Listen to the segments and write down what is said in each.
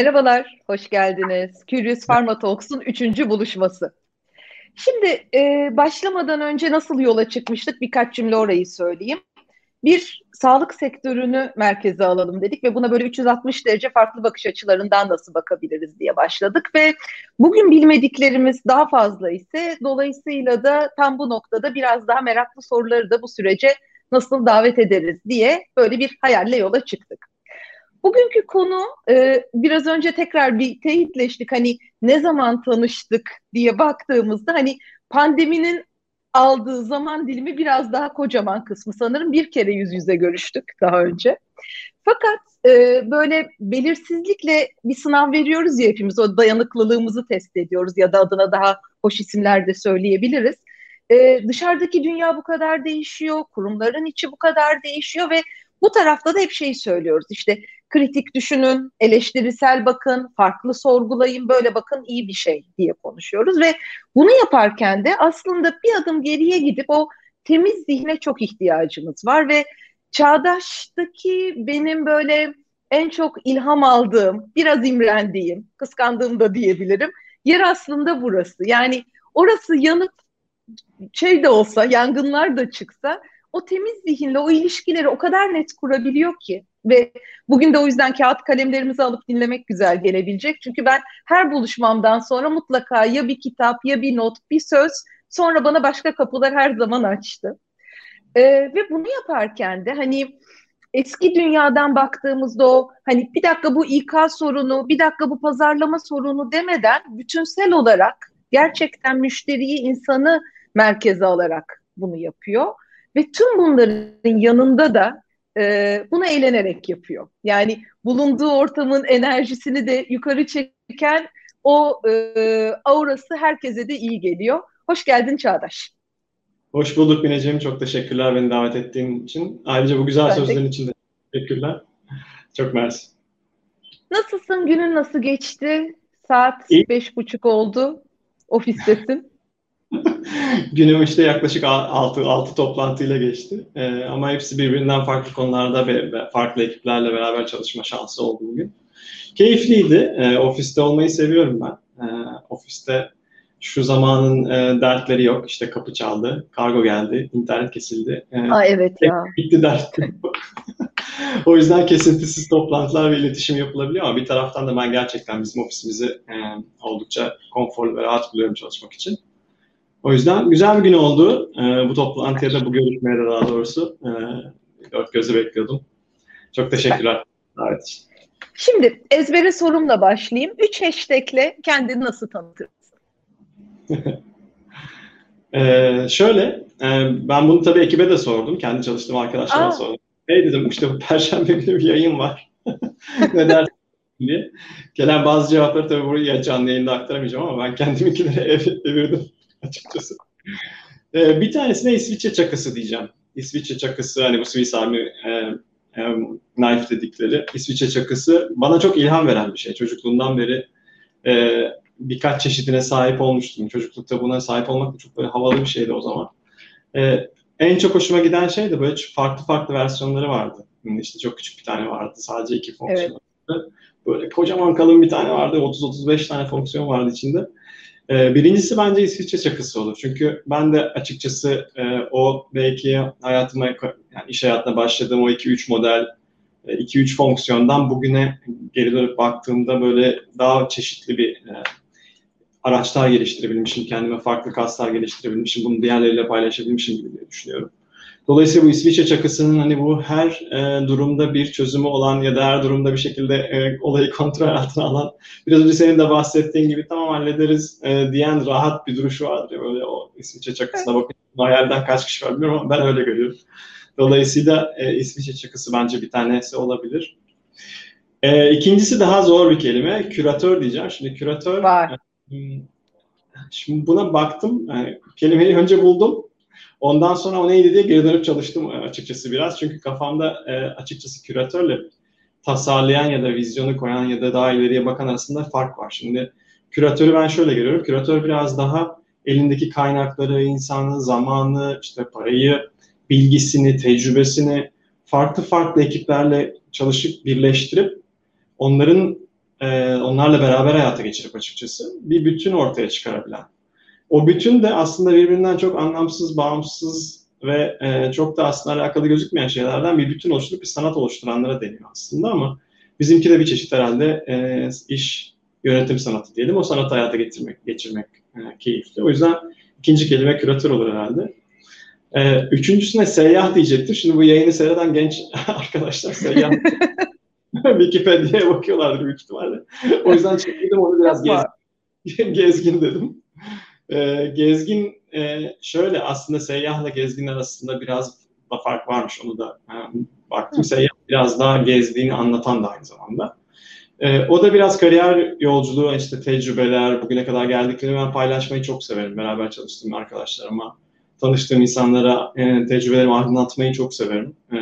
Merhabalar, hoş geldiniz. Curious Pharma Talks'un üçüncü buluşması. Şimdi e, başlamadan önce nasıl yola çıkmıştık birkaç cümle orayı söyleyeyim. Bir, sağlık sektörünü merkeze alalım dedik ve buna böyle 360 derece farklı bakış açılarından nasıl bakabiliriz diye başladık ve bugün bilmediklerimiz daha fazla ise dolayısıyla da tam bu noktada biraz daha meraklı soruları da bu sürece nasıl davet ederiz diye böyle bir hayalle yola çıktık. Bugünkü konu e, biraz önce tekrar bir teyitleştik. Hani ne zaman tanıştık diye baktığımızda hani pandeminin aldığı zaman dilimi biraz daha kocaman kısmı sanırım bir kere yüz yüze görüştük daha önce. Fakat e, böyle belirsizlikle bir sınav veriyoruz ya hepimiz o dayanıklılığımızı test ediyoruz ya da adına daha hoş isimler de söyleyebiliriz. E, dışarıdaki dünya bu kadar değişiyor, kurumların içi bu kadar değişiyor ve bu tarafta da hep şeyi söylüyoruz işte kritik düşünün, eleştirisel bakın, farklı sorgulayın, böyle bakın iyi bir şey diye konuşuyoruz ve bunu yaparken de aslında bir adım geriye gidip o temiz zihne çok ihtiyacımız var ve çağdaştaki benim böyle en çok ilham aldığım, biraz imrendiğim, kıskandığım da diyebilirim. Yer aslında burası. Yani orası yanıp şey de olsa, yangınlar da çıksa o temiz zihinle o ilişkileri o kadar net kurabiliyor ki ve bugün de o yüzden kağıt kalemlerimizi alıp dinlemek güzel gelebilecek. Çünkü ben her buluşmamdan sonra mutlaka ya bir kitap ya bir not, bir söz sonra bana başka kapılar her zaman açtı. Ee, ve bunu yaparken de hani eski dünyadan baktığımızda o hani bir dakika bu İK sorunu, bir dakika bu pazarlama sorunu demeden bütünsel olarak gerçekten müşteriyi, insanı merkeze alarak bunu yapıyor. Ve tüm bunların yanında da e, bunu eğlenerek yapıyor. Yani bulunduğu ortamın enerjisini de yukarı çeken o e, aurası herkese de iyi geliyor. Hoş geldin Çağdaş. Hoş bulduk Mineciğim. Çok teşekkürler beni davet ettiğin için. Ayrıca bu güzel ben sözlerin de... için de teşekkürler. Çok mersi. Nasılsın? Günün nasıl geçti? Saat İyi. beş buçuk oldu. Ofistesin. Günüm işte yaklaşık 6, 6 toplantıyla geçti. Ee, ama hepsi birbirinden farklı konularda ve farklı ekiplerle beraber çalışma şansı oldu bugün. Keyifliydi. Ee, ofiste olmayı seviyorum ben. Ee, ofiste şu zamanın e, dertleri yok. İşte kapı çaldı, kargo geldi, internet kesildi. Ee, Aa, evet ya. Bitti dert. o yüzden kesintisiz toplantılar ve iletişim yapılabiliyor ama bir taraftan da ben gerçekten bizim ofisimizi e, oldukça konforlu ve rahat buluyorum çalışmak için. O yüzden güzel bir gün oldu. Ee, bu toplantıya da bu görüşmeye de daha doğrusu e, dört gözle bekliyordum. Çok teşekkürler davet için. Şimdi ezbere sorumla başlayayım. Üç hashtagle kendini nasıl tanıtırsın? ee, şöyle, e, ben bunu tabii ekibe de sordum. Kendi çalıştığım arkadaşlara Aa. sordum. Hey dedim işte bu perşembe günü bir yayın var. ne dersin diye. Gelen bazı cevapları tabii buraya canlı yayında aktaramayacağım ama ben kendiminkilere ev, evirdim. açıkçası. Ee, bir tanesine İsviçre çakısı diyeceğim. İsviçre çakısı hani bu Swiss Army e, e, knife dedikleri İsviçre çakısı bana çok ilham veren bir şey. Çocukluğumdan beri e, birkaç çeşidine sahip olmuştum. Çocuklukta buna sahip olmak da çok böyle havalı bir şeydi o zaman. E, en çok hoşuma giden şey de böyle farklı farklı versiyonları vardı. İşte çok küçük bir tane vardı. Sadece iki fonksiyon. Evet. Böyle kocaman kalın bir tane vardı. 30-35 tane fonksiyon vardı içinde. Ee, birincisi bence İsviçre çakısı olur. Çünkü ben de açıkçası e, o belki hayatıma, yani iş hayatına başladığım o 2-3 model, 2-3 e, fonksiyondan bugüne geri dönüp baktığımda böyle daha çeşitli bir e, araçlar geliştirebilmişim, kendime farklı kaslar geliştirebilmişim, bunu diğerleriyle paylaşabilmişim gibi diye düşünüyorum. Dolayısıyla bu İsviçre çakısının hani bu her e, durumda bir çözümü olan ya da her durumda bir şekilde e, olayı kontrol altına alan, biraz önce senin de bahsettiğin gibi tamam hallederiz e, diyen rahat bir duruşu vardır. Ya, böyle o İsviçre çakısına bakın. Hayalden kaç kişi var bilmiyorum ama ben öyle görüyorum. Dolayısıyla e, İsviçre çakısı bence bir tanesi olabilir. E, ikincisi daha zor bir kelime. Küratör diyeceğim. Şimdi küratör... Var. E, şimdi buna baktım. Yani kelimeyi önce buldum. Ondan sonra o neydi diye geri dönüp çalıştım e, açıkçası biraz. Çünkü kafamda e, açıkçası küratörle tasarlayan ya da vizyonu koyan ya da daha ileriye bakan arasında fark var. Şimdi küratörü ben şöyle görüyorum. Küratör biraz daha elindeki kaynakları, insanı, zamanı, işte parayı, bilgisini, tecrübesini farklı farklı ekiplerle çalışıp birleştirip onların e, onlarla beraber hayata geçirip açıkçası bir bütün ortaya çıkarabilen. O bütün de aslında birbirinden çok anlamsız, bağımsız ve e, çok da aslında alakalı gözükmeyen şeylerden bir bütün oluşturup bir sanat oluşturanlara deniyor aslında ama bizimki de bir çeşit herhalde e, iş yönetim sanatı diyelim. O sanatı hayata getirmek, geçirmek e, keyifli. O yüzden ikinci kelime küratör olur herhalde. E, üçüncüsüne seyyah diyecektim. Şimdi bu yayını seyreden genç arkadaşlar seyyah Wikipedia'ya bakıyorlardır büyük ihtimalle. O yüzden çektim onu biraz gez, gezgin dedim. E, gezgin e, şöyle aslında seyyahla gezgin arasında biraz da fark varmış onu da baktım. Seyyah biraz daha gezdiğini anlatan da aynı zamanda. E, o da biraz kariyer yolculuğu, işte tecrübeler, bugüne kadar geldiklerini ben paylaşmayı çok severim. Beraber çalıştığım arkadaşlarıma, tanıştığım insanlara e, tecrübelerimi anlatmayı çok severim. E,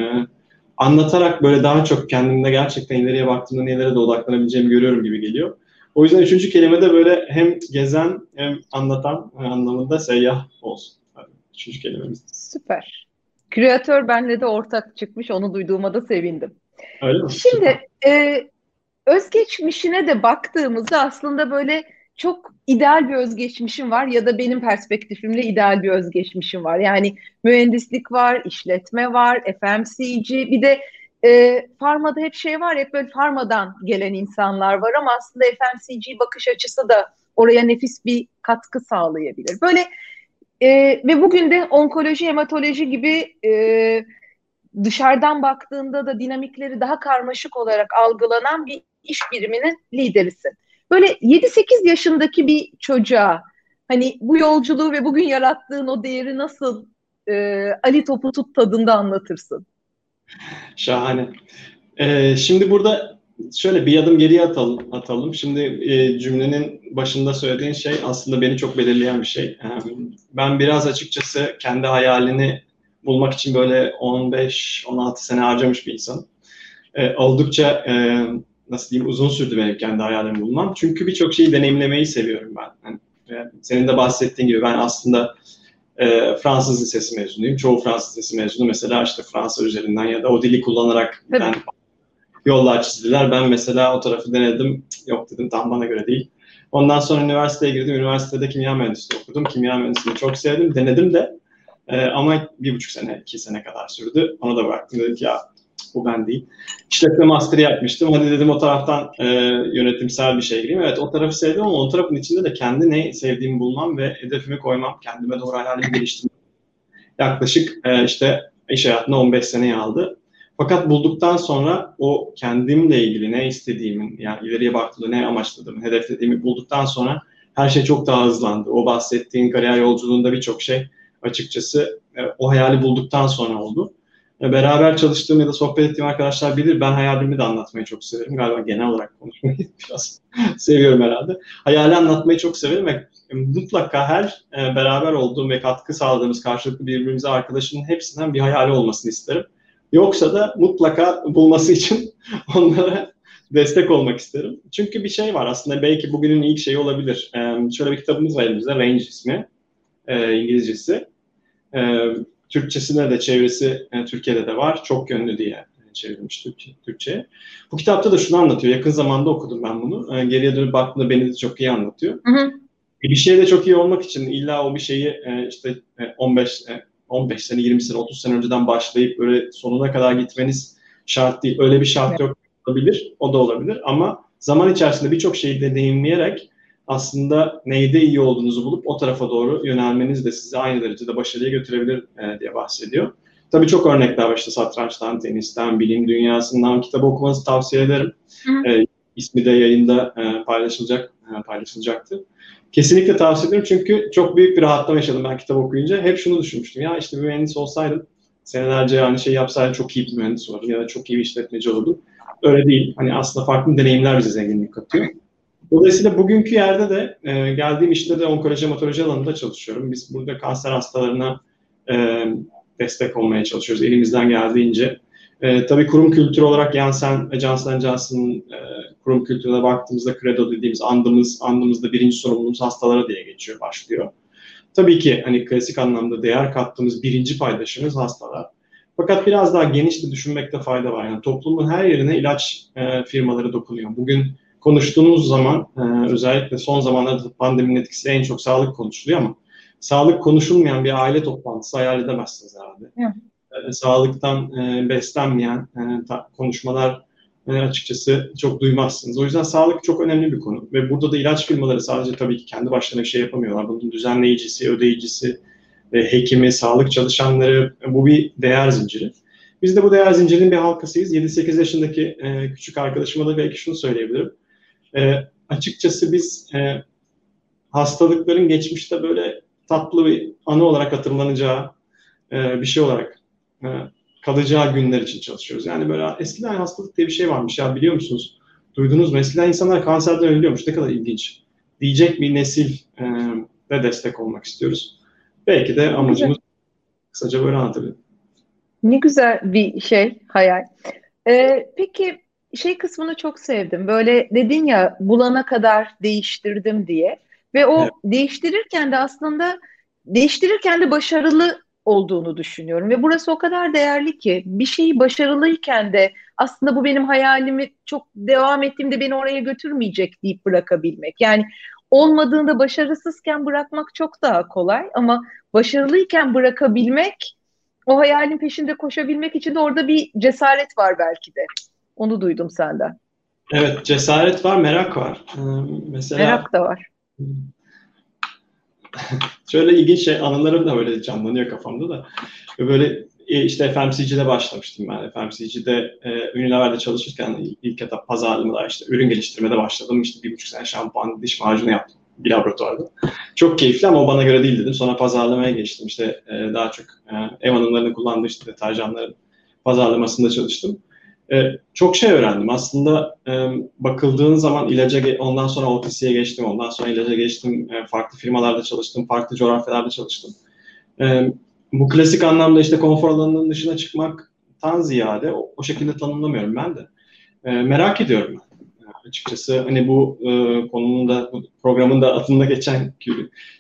anlatarak böyle daha çok kendimde gerçekten ileriye baktığımda nelere de odaklanabileceğimi görüyorum gibi geliyor. O yüzden üçüncü kelime de böyle hem gezen hem anlatan anlamında seyyah olsun. Üçüncü kelimemiz. Süper. Kreatör benle de ortak çıkmış. Onu duyduğuma da sevindim. Öyle mi? Şimdi e, özgeçmişine de baktığımızda aslında böyle çok ideal bir özgeçmişim var ya da benim perspektifimle ideal bir özgeçmişim var. Yani mühendislik var, işletme var, FMCG bir de e, farmada hep şey var hep böyle farmadan gelen insanlar var ama aslında FMCG bakış açısı da oraya nefis bir katkı sağlayabilir. Böyle e, ve bugün de onkoloji, hematoloji gibi e, dışarıdan baktığında da dinamikleri daha karmaşık olarak algılanan bir iş biriminin liderisin. Böyle 7-8 yaşındaki bir çocuğa hani bu yolculuğu ve bugün yarattığın o değeri nasıl e, Ali Topu tut tadında anlatırsın? Şahane. Ee, şimdi burada şöyle bir adım geriye atalım. atalım. Şimdi e, cümlenin başında söylediğin şey aslında beni çok belirleyen bir şey. E, ben biraz açıkçası kendi hayalini bulmak için böyle 15-16 sene harcamış bir insan. E, oldukça e, nasıl diyeyim uzun sürdü benim kendi hayalimi bulmam. Çünkü birçok şeyi deneyimlemeyi seviyorum ben. Yani, senin de bahsettiğin gibi ben aslında e, Fransız lisesi mezunuyum. Çoğu Fransız lisesi mezunu mesela işte Fransa üzerinden ya da o dili kullanarak ben yollar çizdiler. Ben mesela o tarafı denedim. Yok dedim tam bana göre değil. Ondan sonra üniversiteye girdim. Üniversitede kimya mühendisliği okudum. Kimya mühendisliğini çok sevdim. Denedim de e, ama bir buçuk sene, iki sene kadar sürdü. Onu da bıraktım. Dedim ki ya bu ben değil. İşletme master yapmıştım. Hadi dedim o taraftan e, yönetimsel bir şey gireyim. Evet o tarafı sevdim ama o tarafın içinde de kendi ne sevdiğimi bulmam ve hedefimi koymam, kendime doğru hayalimi geliştirmem. Yaklaşık e, işte iş hayatında 15 seneyi aldı. Fakat bulduktan sonra o kendimle ilgili ne istediğimin, yani ileriye baktığımda ne amaçladığımı, hedeflediğimi bulduktan sonra her şey çok daha hızlandı. O bahsettiğin kariyer yolculuğunda birçok şey açıkçası e, o hayali bulduktan sonra oldu beraber çalıştığım ya da sohbet ettiğim arkadaşlar bilir. Ben hayalimi de anlatmayı çok severim. Galiba genel olarak konuşmayı biraz seviyorum herhalde. Hayali anlatmayı çok severim ve mutlaka her e, beraber olduğum ve katkı sağladığımız karşılıklı birbirimize arkadaşının hepsinden bir hayali olmasını isterim. Yoksa da mutlaka bulması için onlara destek olmak isterim. Çünkü bir şey var aslında belki bugünün ilk şeyi olabilir. Şöyle bir kitabımız var elimizde, Range ismi, e, İngilizcesi. E, Türkçesine de çevresi yani Türkiye'de de var. Çok yönlü diye çevrilmiş Türkçe'ye. Bu kitapta da şunu anlatıyor. Yakın zamanda okudum ben bunu. Yani geriye dönüp baktığımda beni de çok iyi anlatıyor. Hı hı. Bir şeyde çok iyi olmak için illa o bir şeyi e, işte 15 15 e, sene, 20 sene, 30 sene önceden başlayıp böyle sonuna kadar gitmeniz şart değil. Öyle bir şart evet. yok olabilir. O da olabilir ama zaman içerisinde birçok şeyi deneyimleyerek aslında neyde iyi olduğunuzu bulup o tarafa doğru yönelmeniz de sizi aynı derecede başarıya götürebilir e, diye bahsediyor. Tabii çok örnekler var işte satrançtan, tenisten, bilim dünyasından kitabı okumanızı tavsiye ederim. E, ismi de yayında e, paylaşılacak e, paylaşılacaktır. Kesinlikle tavsiye ederim çünkü çok büyük bir rahatlama yaşadım ben kitap okuyunca. Hep şunu düşünmüştüm ya işte bir mühendis olsaydım senelerce aynı şey yapsaydım çok iyi bir mühendis olurdum ya da çok iyi bir işletmeci olurdum. Öyle değil. Hani aslında farklı deneyimler bize zenginlik katıyor. Dolayısıyla bugünkü yerde de e, geldiğim işte de onkoloji hematoloji alanında çalışıyorum. Biz burada kanser hastalarına e, destek olmaya çalışıyoruz elimizden geldiğince. E, tabii kurum kültürü olarak Janssen Johnson Johnson'ın e, kurum kültürüne baktığımızda credo dediğimiz andımız, andımızda birinci sorumluluğumuz hastalara diye geçiyor, başlıyor. Tabii ki hani klasik anlamda değer kattığımız birinci paydaşımız hastalar. Fakat biraz daha geniş de düşünmekte fayda var. Yani toplumun her yerine ilaç e, firmaları dokunuyor. Bugün konuştuğumuz zaman e, özellikle son zamanlarda pandeminin etkisiyle en çok sağlık konuşuluyor ama sağlık konuşulmayan bir aile toplantısı hayal edemezsiniz herhalde. E, sağlıktan e, beslenmeyen e, ta, konuşmalar e, açıkçası çok duymazsınız. O yüzden sağlık çok önemli bir konu ve burada da ilaç firmaları sadece tabii ki kendi başlarına bir şey yapamıyorlar. Bunun düzenleyicisi, ödeyicisi, e, hekimi, sağlık çalışanları bu bir değer zinciri. Biz de bu değer zincirinin bir halkasıyız. 7-8 yaşındaki e, küçük arkadaşıma da belki şunu söyleyebilirim. E, açıkçası biz e, hastalıkların geçmişte böyle tatlı bir anı olarak hatırlanacağı e, bir şey olarak e, kalacağı günler için çalışıyoruz. Yani böyle eskiden hastalık diye bir şey varmış ya biliyor musunuz? Duydunuz mu? Eskiden insanlar kanserden ölüyormuş. Ne kadar ilginç. Diyecek bir nesil e, ve destek olmak istiyoruz. Belki de amacımız kısaca böyle anlatabilirim. Ne güzel bir şey, hayal. Ee, peki şey kısmını çok sevdim. Böyle dedin ya bulana kadar değiştirdim diye. Ve o evet. değiştirirken de aslında değiştirirken de başarılı olduğunu düşünüyorum. Ve burası o kadar değerli ki bir şeyi başarılıyken de aslında bu benim hayalimi çok devam ettiğimde beni oraya götürmeyecek deyip bırakabilmek. Yani olmadığında başarısızken bırakmak çok daha kolay ama başarılıyken bırakabilmek o hayalin peşinde koşabilmek için de orada bir cesaret var belki de. Onu duydum senden. Evet, cesaret var, merak var. Ee, mesela Merak da var. Şöyle ilginç şey, anılarım da böyle canlanıyor kafamda da. Böyle e, işte FMCG'de başlamıştım ben. FMCG'de e, Unilever'de çalışırken ilk etap pazarlamada işte ürün geliştirmede başladım. İşte bir buçuk sene şampuan, diş macunu yaptım bir laboratuvarda. Çok keyifli ama o bana göre değil dedim. Sonra pazarlamaya geçtim. İşte e, daha çok e, ev hanımlarının kullandığı işte deterjanların pazarlamasında çalıştım. E, çok şey öğrendim. Aslında e, bakıldığın zaman ilaca ondan sonra OTC'ye geçtim, ondan sonra ilaca geçtim. E, farklı firmalarda çalıştım, farklı coğrafyalarda çalıştım. E, bu klasik anlamda işte konfor alanının dışına çıkmaktan ziyade o, o şekilde tanımlamıyorum ben de. E, merak ediyorum ben açıkçası. Hani bu e, konunun da bu programın da adında geçen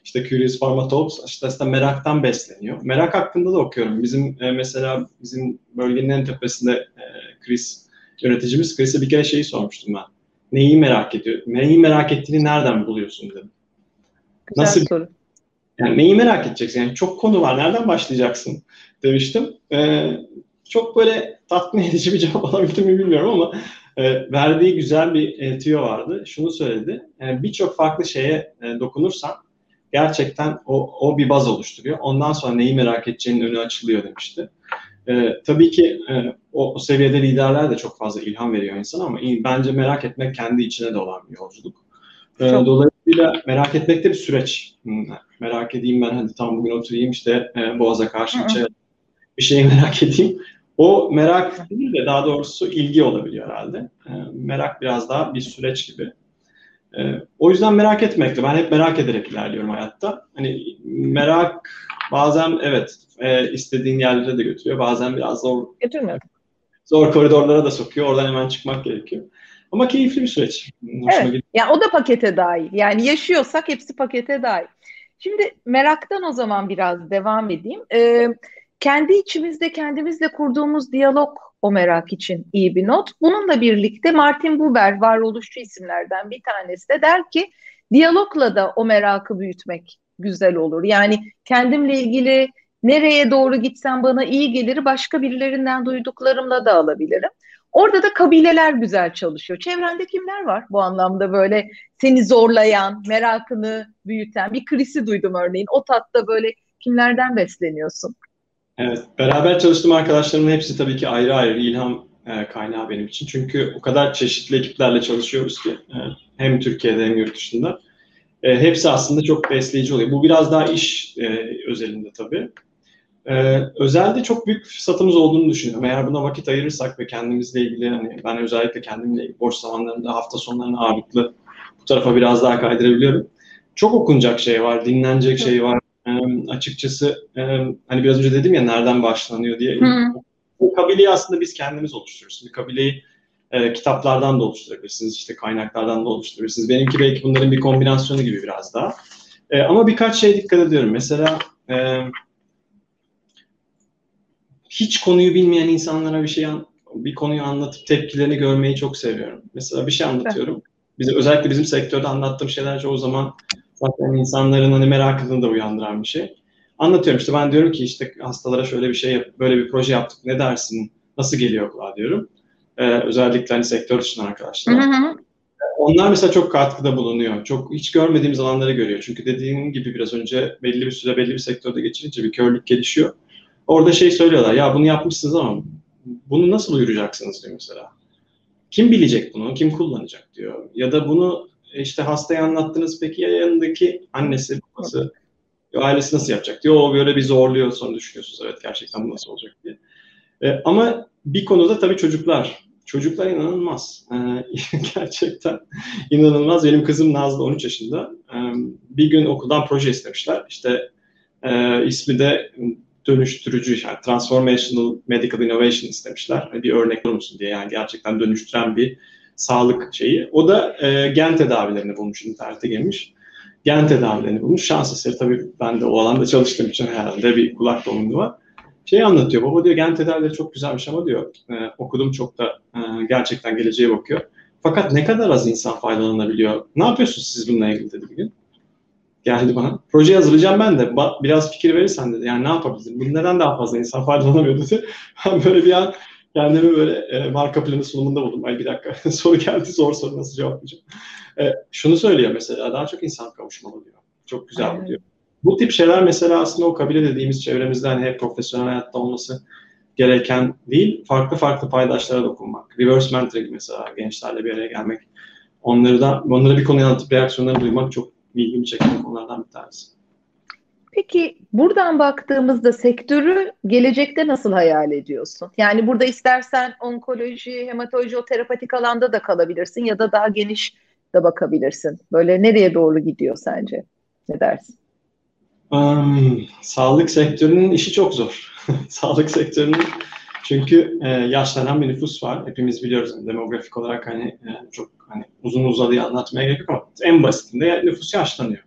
işte Curious Pharma Talks işte aslında meraktan besleniyor. Merak hakkında da okuyorum. Bizim e, mesela bizim bölgenin en tepesinde e, Chris yöneticimiz Chris'e bir kere şeyi sormuştum ben. Neyi merak ediyor? Neyi merak ettiğini nereden buluyorsun dedim. Güzel Nasıl soru. Yani neyi merak edeceksin? Yani çok konu var. Nereden başlayacaksın? Demiştim. Ee, çok böyle tatmin edici bir cevap alabildim mi bilmiyorum ama e, verdiği güzel bir e, tüyo vardı. Şunu söyledi. Yani Birçok farklı şeye e, dokunursan gerçekten o, o bir baz oluşturuyor. Ondan sonra neyi merak edeceğinin önü açılıyor demişti. E, tabii ki e, o, o seviyede liderler de çok fazla ilham veriyor insan ama bence merak etmek kendi içine de olan bir yolculuk. E, dolayısıyla merak etmek de bir süreç. Hmm, merak edeyim ben hadi tam bugün oturayım işte e, Boğaz'a karşı bir şeyi merak edeyim. O merak değil de daha doğrusu ilgi olabiliyor herhalde. E, merak biraz daha bir süreç gibi. E, o yüzden merak etmekle. Ben hep merak ederek ilerliyorum hayatta. Hani merak bazen evet e, istediğin yerlere de götürüyor. Bazen biraz zor. Götürmüyor. Zor koridorlara da sokuyor. Oradan hemen çıkmak gerekiyor. Ama keyifli bir süreç. Hoşuma evet. Yani o da pakete dahil. Yani yaşıyorsak hepsi pakete dahil. Şimdi meraktan o zaman biraz devam edeyim. Ee, kendi içimizde kendimizle kurduğumuz diyalog o merak için iyi bir not. Bununla birlikte Martin Buber varoluşçu isimlerden bir tanesi de der ki diyalogla da o merakı büyütmek güzel olur. Yani kendimle ilgili nereye doğru gitsem bana iyi gelir başka birilerinden duyduklarımla da alabilirim. Orada da kabileler güzel çalışıyor. Çevrende kimler var bu anlamda böyle seni zorlayan, merakını büyüten? Bir krisi duydum örneğin. O tatta böyle kimlerden besleniyorsun? Evet, beraber çalıştığım arkadaşlarımın hepsi tabii ki ayrı ayrı ilham e, kaynağı benim için. Çünkü o kadar çeşitli ekiplerle çalışıyoruz ki e, hem Türkiye'de hem yurt dışında. E, hepsi aslında çok besleyici oluyor. Bu biraz daha iş özelinde tabii. E, özelde çok büyük fırsatımız olduğunu düşünüyorum. Eğer buna vakit ayırırsak ve kendimizle ilgili, hani ben özellikle kendimle ilgili boş zamanlarında hafta sonlarını ağırlıklı bu tarafa biraz daha kaydırabiliyorum. Çok okunacak şey var, dinlenecek şey var, e, açıkçası e, hani biraz önce dedim ya nereden başlanıyor diye. Hı. O kabileyi aslında biz kendimiz oluşturuyoruz. Şimdi kabileyi e, kitaplardan da oluşturabilirsiniz, işte kaynaklardan da oluşturabilirsiniz. Benimki belki bunların bir kombinasyonu gibi biraz daha. E, ama birkaç şey dikkat ediyorum. Mesela e, hiç konuyu bilmeyen insanlara bir şey an, bir konuyu anlatıp tepkilerini görmeyi çok seviyorum. Mesela bir şey anlatıyorum. bizim özellikle bizim sektörde anlattığım şeyler çoğu zaman zaten insanların hani merakını da uyandıran bir şey. Anlatıyorum işte ben diyorum ki işte hastalara şöyle bir şey yap, böyle bir proje yaptık ne dersin nasıl geliyor kulağa diyorum. Ee, özellikle hani sektör dışında arkadaşlar. Hı hı. Onlar mesela çok katkıda bulunuyor. Çok hiç görmediğimiz alanları görüyor. Çünkü dediğim gibi biraz önce belli bir süre belli bir sektörde geçirince bir körlük gelişiyor. Orada şey söylüyorlar ya bunu yapmışsınız ama bunu nasıl duyuracaksınız diyor mesela. Kim bilecek bunu? Kim kullanacak diyor. Ya da bunu işte hastaya anlattınız peki ya yanındaki annesi, babası, ailesi nasıl yapacak diyor. O böyle bir zorluyor sonra düşünüyorsunuz evet gerçekten bu nasıl olacak diye. E, ama bir konuda tabii çocuklar. Çocuklar inanılmaz. E, gerçekten inanılmaz. Benim kızım Nazlı 13 yaşında. E, bir gün okuldan proje istemişler. İşte e, ismi de dönüştürücü, yani transformational medical innovation istemişler. Bir örnek olur musun diye yani gerçekten dönüştüren bir sağlık şeyi. O da e, gen tedavilerini bulmuş, internete girmiş. Gen tedavilerini bulmuş. Şans eseri tabii ben de o alanda çalıştığım için herhalde bir kulak dolgunluğu var. Şey anlatıyor, baba diyor gen tedavileri çok güzelmiş ama diyor e, okudum çok da e, gerçekten geleceğe bakıyor. Fakat ne kadar az insan faydalanabiliyor? Ne yapıyorsunuz siz bununla ilgili dedi bir gün geldi bana. Proje hazırlayacağım ben de. Biraz fikir verirsen dedi. Yani ne yapabilirim? Bu neden daha fazla insan faydalanamıyor dedi. Ben böyle bir an kendimi böyle e, marka planı sunumunda buldum. Ay bir dakika soru geldi zor soru nasıl cevaplayacağım. E, şunu söylüyor mesela daha çok insan kavuşmalı diyor. Çok güzel evet. diyor. Bu tip şeyler mesela aslında o kabile dediğimiz çevremizde hani hep profesyonel hayatta olması gereken değil, farklı farklı paydaşlara dokunmak. Reverse mentoring mesela gençlerle bir araya gelmek. Onları da, onlara bir konuyu anlatıp reaksiyonlarını duymak çok ilgimi çeken konulardan bir tanesi. Peki buradan baktığımızda sektörü gelecekte nasıl hayal ediyorsun? Yani burada istersen onkoloji, hematoloji, o terapatik alanda da kalabilirsin ya da daha geniş de bakabilirsin. Böyle nereye doğru gidiyor sence? Ne dersin? Um, sağlık sektörünün işi çok zor. sağlık sektörünün çünkü e, yaşlanan bir nüfus var. Hepimiz biliyoruz yani demografik olarak hani e, çok hani uzun uzadıya anlatmaya gerek yok ama en basitinde nüfus yaşlanıyor.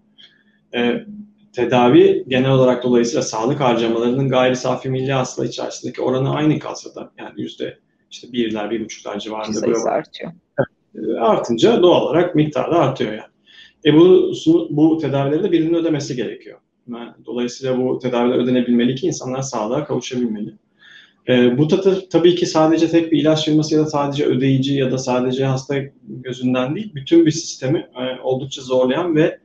E, tedavi genel olarak dolayısıyla sağlık harcamalarının gayri safi milli hasıla içerisindeki oranı aynı kalsa da yani yüzde işte birler, bir buçuklar civarında sayısı artıyor. E, artınca doğal olarak miktarda artıyor yani. E bu, bu tedavileri de birinin ödemesi gerekiyor. Dolayısıyla bu tedaviler ödenebilmeli ki insanlar sağlığa kavuşabilmeli. E, bu da tabii ki sadece tek bir ilaç firması ya da sadece ödeyici ya da sadece hasta gözünden değil, bütün bir sistemi e, oldukça zorlayan ve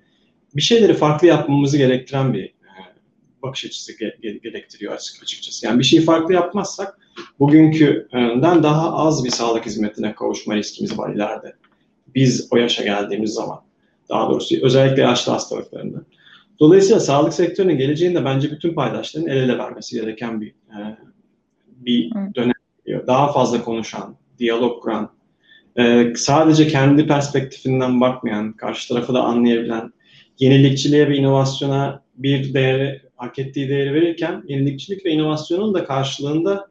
bir şeyleri farklı yapmamızı gerektiren bir e, bakış açısı ge- gerektiriyor açıkçası. Yani bir şeyi farklı yapmazsak bugünküden daha az bir sağlık hizmetine kavuşma riskimiz var ileride. Biz o yaşa geldiğimiz zaman daha doğrusu özellikle yaşlı hastalıklarında. Dolayısıyla sağlık sektörünün geleceğinde bence bütün paydaşların el ele vermesi gereken bir e, bir dönem geliyor. Daha fazla konuşan, diyalog kuran, e, sadece kendi perspektifinden bakmayan, karşı tarafı da anlayabilen, yenilikçiliğe ve inovasyona bir değeri, hak ettiği değeri verirken yenilikçilik ve inovasyonun da karşılığında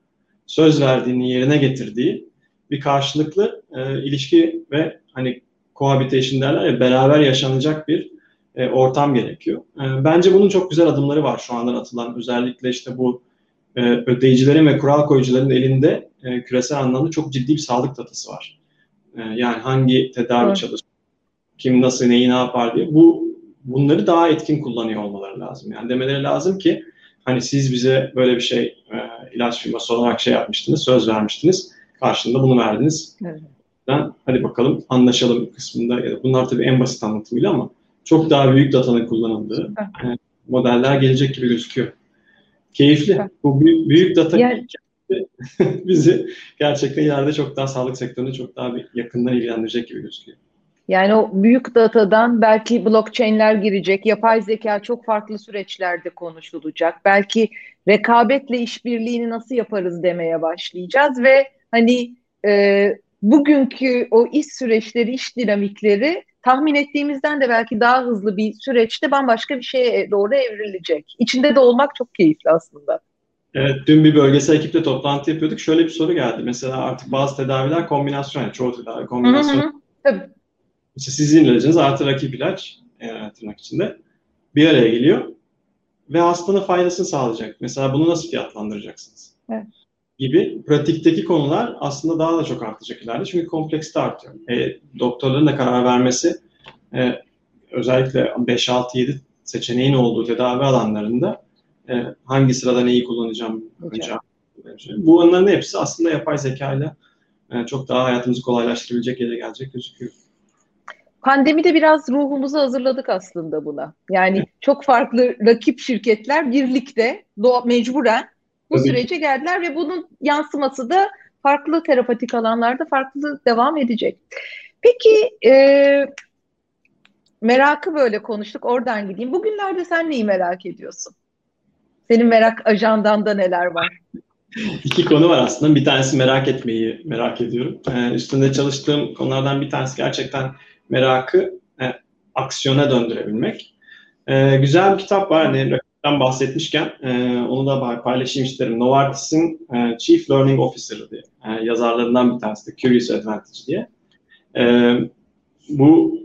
söz verdiğini yerine getirdiği bir karşılıklı e, ilişki ve hani cohabitation derler ya beraber yaşanacak bir e, ortam gerekiyor. E, bence bunun çok güzel adımları var şu andan atılan özellikle işte bu e, ödeyicilerin ve kural koyucuların elinde e, küresel anlamda çok ciddi bir sağlık datası var. E, yani hangi tedavi evet. çalışır, kim nasıl neyi ne yapar diye. Bu bunları daha etkin kullanıyor olmaları lazım. Yani demeleri lazım ki hani siz bize böyle bir şey e, ilaç firması olarak şey yapmıştınız, söz vermiştiniz. Karşılığında bunu verdiniz. Evet. Ben hadi bakalım anlaşalım kısmında. Bunlar tabii en basit anlatımıyla ama çok daha büyük datanın kullanıldığı evet. modeller gelecek gibi gözüküyor. Keyifli. Bu büyük, büyük data yani, bizi gerçekten ileride çok daha sağlık sektöründe çok daha bir yakından ilgilendirecek gibi gözüküyor. Yani o büyük datadan belki blockchain'ler girecek, yapay zeka çok farklı süreçlerde konuşulacak. Belki rekabetle işbirliğini nasıl yaparız demeye başlayacağız ve hani e, bugünkü o iş süreçleri, iş dinamikleri tahmin ettiğimizden de belki daha hızlı bir süreçte bambaşka bir şeye doğru evrilecek. İçinde de olmak çok keyifli aslında. Evet, dün bir bölgesel ekiple toplantı yapıyorduk. Şöyle bir soru geldi. Mesela artık bazı tedaviler kombinasyon, yani çoğu tedavi kombinasyon. Hı hı, tabii. İşte sizin ilacınız artı rakip ilaç, e, tırnak içinde, bir araya geliyor ve hastanın faydasını sağlayacak. Mesela bunu nasıl fiyatlandıracaksınız? Evet. Gibi pratikteki konular aslında daha da çok artacak ileride. Çünkü kompleksite artıyor. E, doktorların da karar vermesi e, özellikle 5, 6, 7 seçeneğin olduğu tedavi alanlarında e, hangi sırada neyi kullanacağım, kullanacağım. Bu onların hepsi aslında yapay zeka ile e, çok daha hayatımızı kolaylaştırabilecek yere gelecek gözüküyor. Pandemide biraz ruhumuzu hazırladık aslında buna. Yani çok farklı rakip şirketler birlikte mecburen bu Tabii. sürece geldiler ve bunun yansıması da farklı terapatik alanlarda farklı devam edecek. Peki e, merakı böyle konuştuk oradan gideyim. Bugünlerde sen neyi merak ediyorsun? Senin merak ajandanda neler var? İki konu var aslında. Bir tanesi merak etmeyi merak ediyorum. Ee, üstünde çalıştığım konulardan bir tanesi gerçekten merakı e, aksiyona döndürebilmek. Ee, güzel bir kitap var. Hani rakipten bahsetmişken e, onu da paylaşayım isterim. Novartis'in e, Chief Learning Officer diye. E, yazarlarından bir tanesi de Curious Advantage diye. E, bu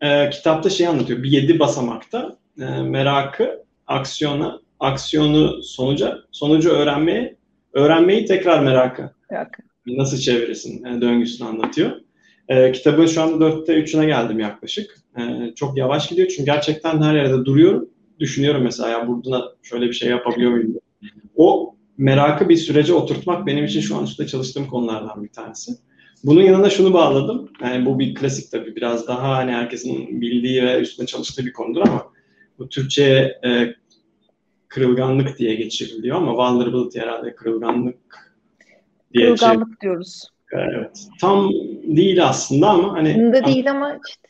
e, kitapta şey anlatıyor. Bir yedi basamakta e, merakı aksiyona, aksiyonu sonuca, sonucu öğrenmeye, öğrenmeyi tekrar merakı. Merak. Nasıl çevirirsin e, döngüsünü anlatıyor. E, kitabın şu anda dörtte üçüne geldim yaklaşık. E, çok yavaş gidiyor çünkü gerçekten her yerde duruyorum. Düşünüyorum mesela ya burada şöyle bir şey yapabiliyor muyum? O merakı bir sürece oturtmak benim için şu an üstte çalıştığım konulardan bir tanesi. Bunun yanına şunu bağladım. Yani bu bir klasik tabii biraz daha hani herkesin bildiği ve üstüne çalıştığı bir konudur ama bu Türkçe e, kırılganlık diye geçiriliyor ama vulnerability herhalde kırılganlık diye Kırılganlık şey, diyoruz. Evet. Tam değil aslında ama hani da değil ama işte.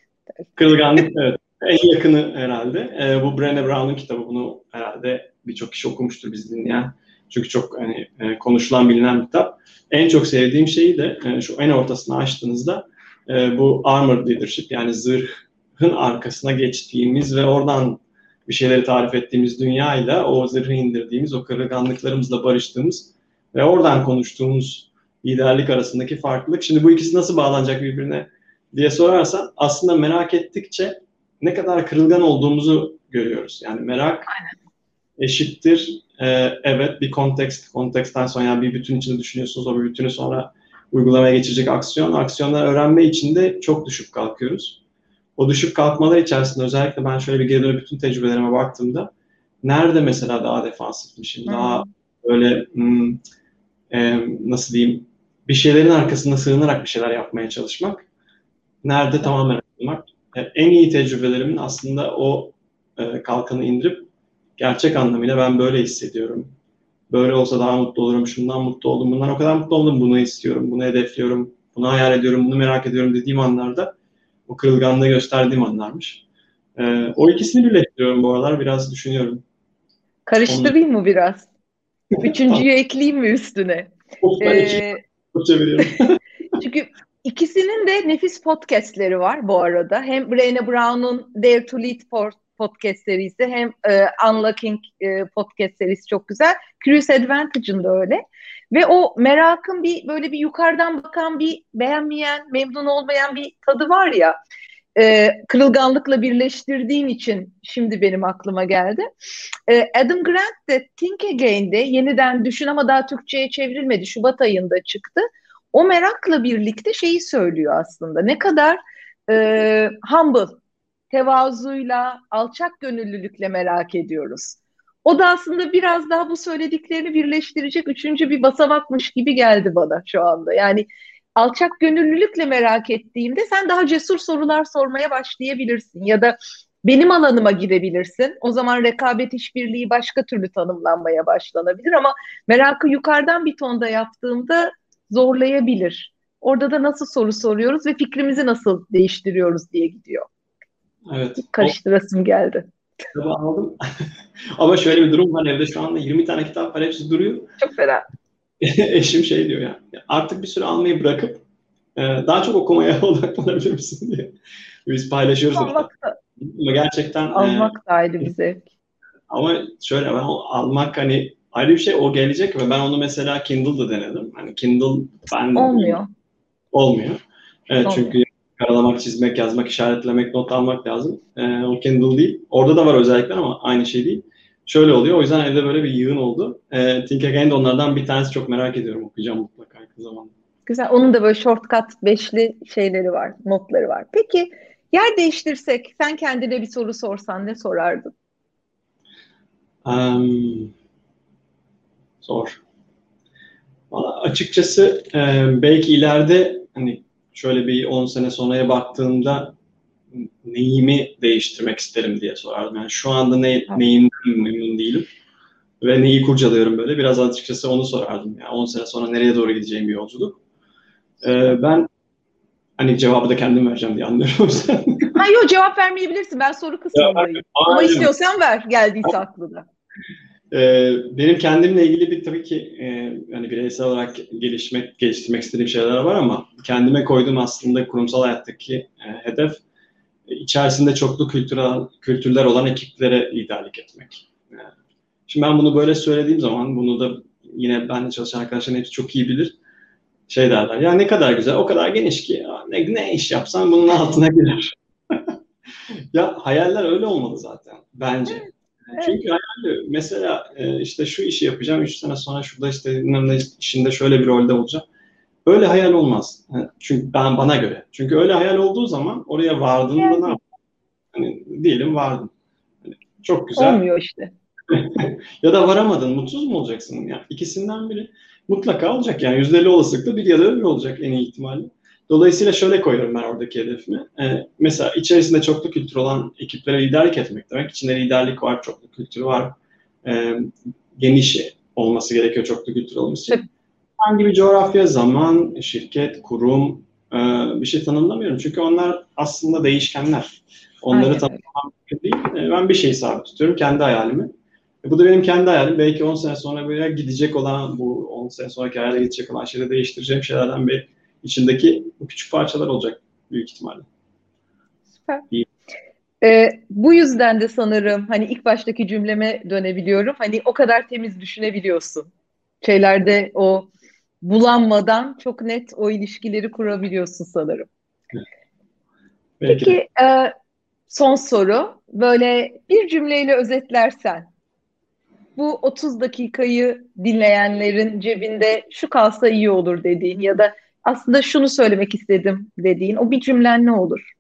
Kırılganlık evet. En yakını herhalde. E, bu Brené Brown'un kitabı. Bunu herhalde birçok kişi okumuştur biz dinleyen. Çünkü çok hani e, konuşulan bilinen bir kitap. En çok sevdiğim şeyi de e, şu en ortasını açtığınızda e, bu armored leadership yani zırhın arkasına geçtiğimiz ve oradan bir şeyleri tarif ettiğimiz dünyayla o zırhı indirdiğimiz, o kırılganlıklarımızla barıştığımız ve oradan konuştuğumuz liderlik arasındaki farklılık. Şimdi bu ikisi nasıl bağlanacak birbirine diye sorarsan aslında merak ettikçe ne kadar kırılgan olduğumuzu görüyoruz. Yani merak Aynen. eşittir e, evet bir kontekst, konteksten sonra yani bir bütün içinde düşünüyorsunuz o bir bütünü sonra uygulamaya geçecek aksiyon. Aksiyonlar öğrenme içinde çok düşüp kalkıyoruz. O düşüp kalkmalar içerisinde özellikle ben şöyle bir geri dönüp bütün tecrübelerime baktığımda nerede mesela daha defansifmişim, hmm. daha böyle hmm, e, nasıl diyeyim bir şeylerin arkasında sığınarak bir şeyler yapmaya çalışmak, nerede tamamen atılmak. E, en iyi tecrübelerimin aslında o e, kalkanı indirip gerçek anlamıyla ben böyle hissediyorum. Böyle olsa daha mutlu olurum, şundan mutlu oldum, bundan o kadar mutlu oldum, bunu istiyorum, bunu hedefliyorum, bunu hayal ediyorum, bunu merak ediyorum dediğim anlarda o kırılganlığı gösterdiğim anlarmış. Ee, o ikisini birleştiriyorum bu aralar. Biraz düşünüyorum. Karıştırayım Onu... mı biraz? Üçüncüyü ekleyeyim mi üstüne? Ee, çünkü ikisinin de nefis podcastleri var bu arada. Hem Brené Brown'un Dare to Lead podcast serisi hem e, Unlocking e, podcast serisi çok güzel. Curious Advantage'ın da öyle. Ve o merakın bir böyle bir yukarıdan bakan bir beğenmeyen, memnun olmayan bir tadı var ya. E, kırılganlıkla birleştirdiğim için şimdi benim aklıma geldi. E, Adam Grant de Think Again'de yeniden düşün ama daha Türkçe'ye çevrilmedi. Şubat ayında çıktı. O merakla birlikte şeyi söylüyor aslında. Ne kadar e, humble, tevazuyla, alçak gönüllülükle merak ediyoruz. O da aslında biraz daha bu söylediklerini birleştirecek üçüncü bir basamakmış gibi geldi bana şu anda. Yani alçak gönüllülükle merak ettiğimde sen daha cesur sorular sormaya başlayabilirsin ya da benim alanıma girebilirsin. O zaman rekabet işbirliği başka türlü tanımlanmaya başlanabilir ama merakı yukarıdan bir tonda yaptığımda zorlayabilir. Orada da nasıl soru soruyoruz ve fikrimizi nasıl değiştiriyoruz diye gidiyor. Evet. Karıştırasım geldi. Kitabı aldım. Ama şöyle bir durum var evde şu anda 20 tane kitap var hepsi duruyor. Çok fena. Eşim şey diyor ya artık bir süre almayı bırakıp e, daha çok okumaya odaklanabilir misin diye. Biz paylaşıyoruz. Almak da. Ama gerçekten e, almak e, da ayrı bir zevk. Ama şöyle ben almak hani ayrı bir şey o gelecek ve ben onu mesela Kindle'da denedim. Hani Kindle ben olmuyor. Olmuyor. Evet olmuyor. çünkü karalamak, çizmek, yazmak, işaretlemek, not almak lazım. E, o Kindle değil. Orada da var özellikler ama aynı şey değil. şöyle oluyor. O yüzden evde böyle bir yığın oldu. E, Think Again de onlardan bir tanesi çok merak ediyorum. Okuyacağım mutlaka yakın zamanda. Güzel. Onun da böyle shortcut beşli şeyleri var, notları var. Peki yer değiştirsek sen kendine bir soru sorsan ne sorardın? Um, zor. Valla açıkçası e, belki ileride hani şöyle bir 10 sene sonraya baktığımda neyimi değiştirmek isterim diye sorardım. Yani şu anda ne, neyimden memnun değilim ve neyi kurcalıyorum böyle. Biraz açıkçası onu sorardım. Yani 10 sene sonra nereye doğru gideceğim bir yolculuk. Ee, ben hani cevabı da kendim vereceğim diye anlıyorum. ha yok cevap vermeyebilirsin. Ben soru kısmındayım. Ama istiyorsan ver geldiyse aklına. Ee, benim kendimle ilgili bir tabii ki e, yani bireysel olarak gelişmek, geliştirmek istediğim şeyler var ama kendime koyduğum aslında kurumsal hayattaki e, hedef e, içerisinde çoklu kültürel, kültürler olan ekiplere liderlik etmek. Yani, şimdi ben bunu böyle söylediğim zaman bunu da yine benle çalışan arkadaşların hepsi çok iyi bilir. Şey derler ya ne kadar güzel o kadar geniş ki ya, ne, ne iş yapsan bunun altına girer. ya hayaller öyle olmalı zaten bence. Evet. Çünkü mesela e, işte şu işi yapacağım, üç sene sonra şurada işte bilmem işinde şöyle bir rolde olacağım. Öyle hayal olmaz. Çünkü ben bana göre. Çünkü öyle hayal olduğu zaman oraya vardığında evet. ne yapayım? Hani diyelim vardım. Hani çok güzel. Olmuyor işte. ya da varamadın. Mutsuz mu olacaksın? Yani ikisinden biri mutlaka olacak. Yani yüzde olasılıkla bir ya da öbür olacak en iyi ihtimalle. Dolayısıyla şöyle koyuyorum ben oradaki hedefimi. Ee, mesela içerisinde çoklu kültür olan ekiplere liderlik etmek demek. İçinde liderlik var, çoklu kültürü var. Ee, geniş olması gerekiyor çoklu kültür olması için. Hangi bir coğrafya, zaman, şirket, kurum e, bir şey tanımlamıyorum. Çünkü onlar aslında değişkenler. Onları tanımlamam değil. E, ben bir şey sabit tutuyorum, kendi hayalimi. E, bu da benim kendi hayalim. Belki 10 sene sonra böyle gidecek olan, bu 10 sene sonraki hayale gidecek olan şeyleri değiştireceğim şeylerden bir içindeki küçük parçalar olacak büyük ihtimalle. Süper. İyi. Ee, bu yüzden de sanırım hani ilk baştaki cümleme dönebiliyorum. Hani o kadar temiz düşünebiliyorsun. Şeylerde o bulanmadan çok net o ilişkileri kurabiliyorsun sanırım. Belki Peki e, son soru. Böyle bir cümleyle özetlersen bu 30 dakikayı dinleyenlerin cebinde şu kalsa iyi olur dediğin ya da aslında şunu söylemek istedim dediğin o bir cümlen ne olur?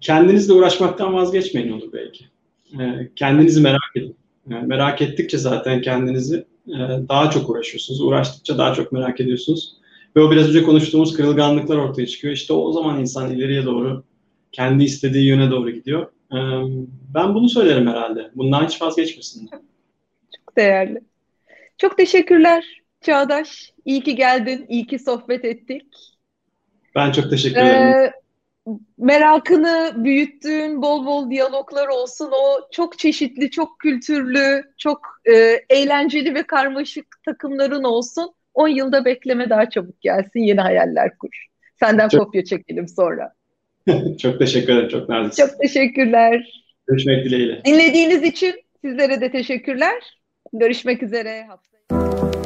kendinizle uğraşmaktan vazgeçmeyin olur belki. kendinizi merak edin. merak ettikçe zaten kendinizi daha çok uğraşıyorsunuz. Uğraştıkça daha çok merak ediyorsunuz. Ve o biraz önce konuştuğumuz kırılganlıklar ortaya çıkıyor. İşte o zaman insan ileriye doğru, kendi istediği yöne doğru gidiyor. ben bunu söylerim herhalde. Bundan hiç vazgeçmesinler. Çok değerli. Çok teşekkürler. Çağdaş, iyi ki geldin, iyi ki sohbet ettik. Ben çok teşekkür ederim. Ee, merakını büyüttüğün bol bol diyaloglar olsun. O çok çeşitli, çok kültürlü, çok e, eğlenceli ve karmaşık takımların olsun. 10 yılda bekleme daha çabuk gelsin, yeni hayaller kur. Senden çok... kopya çekelim sonra. çok teşekkür ederim, çok nazik. Çok teşekkürler. Görüşmek dileğiyle. Dinlediğiniz için sizlere de teşekkürler. Görüşmek üzere haftaya.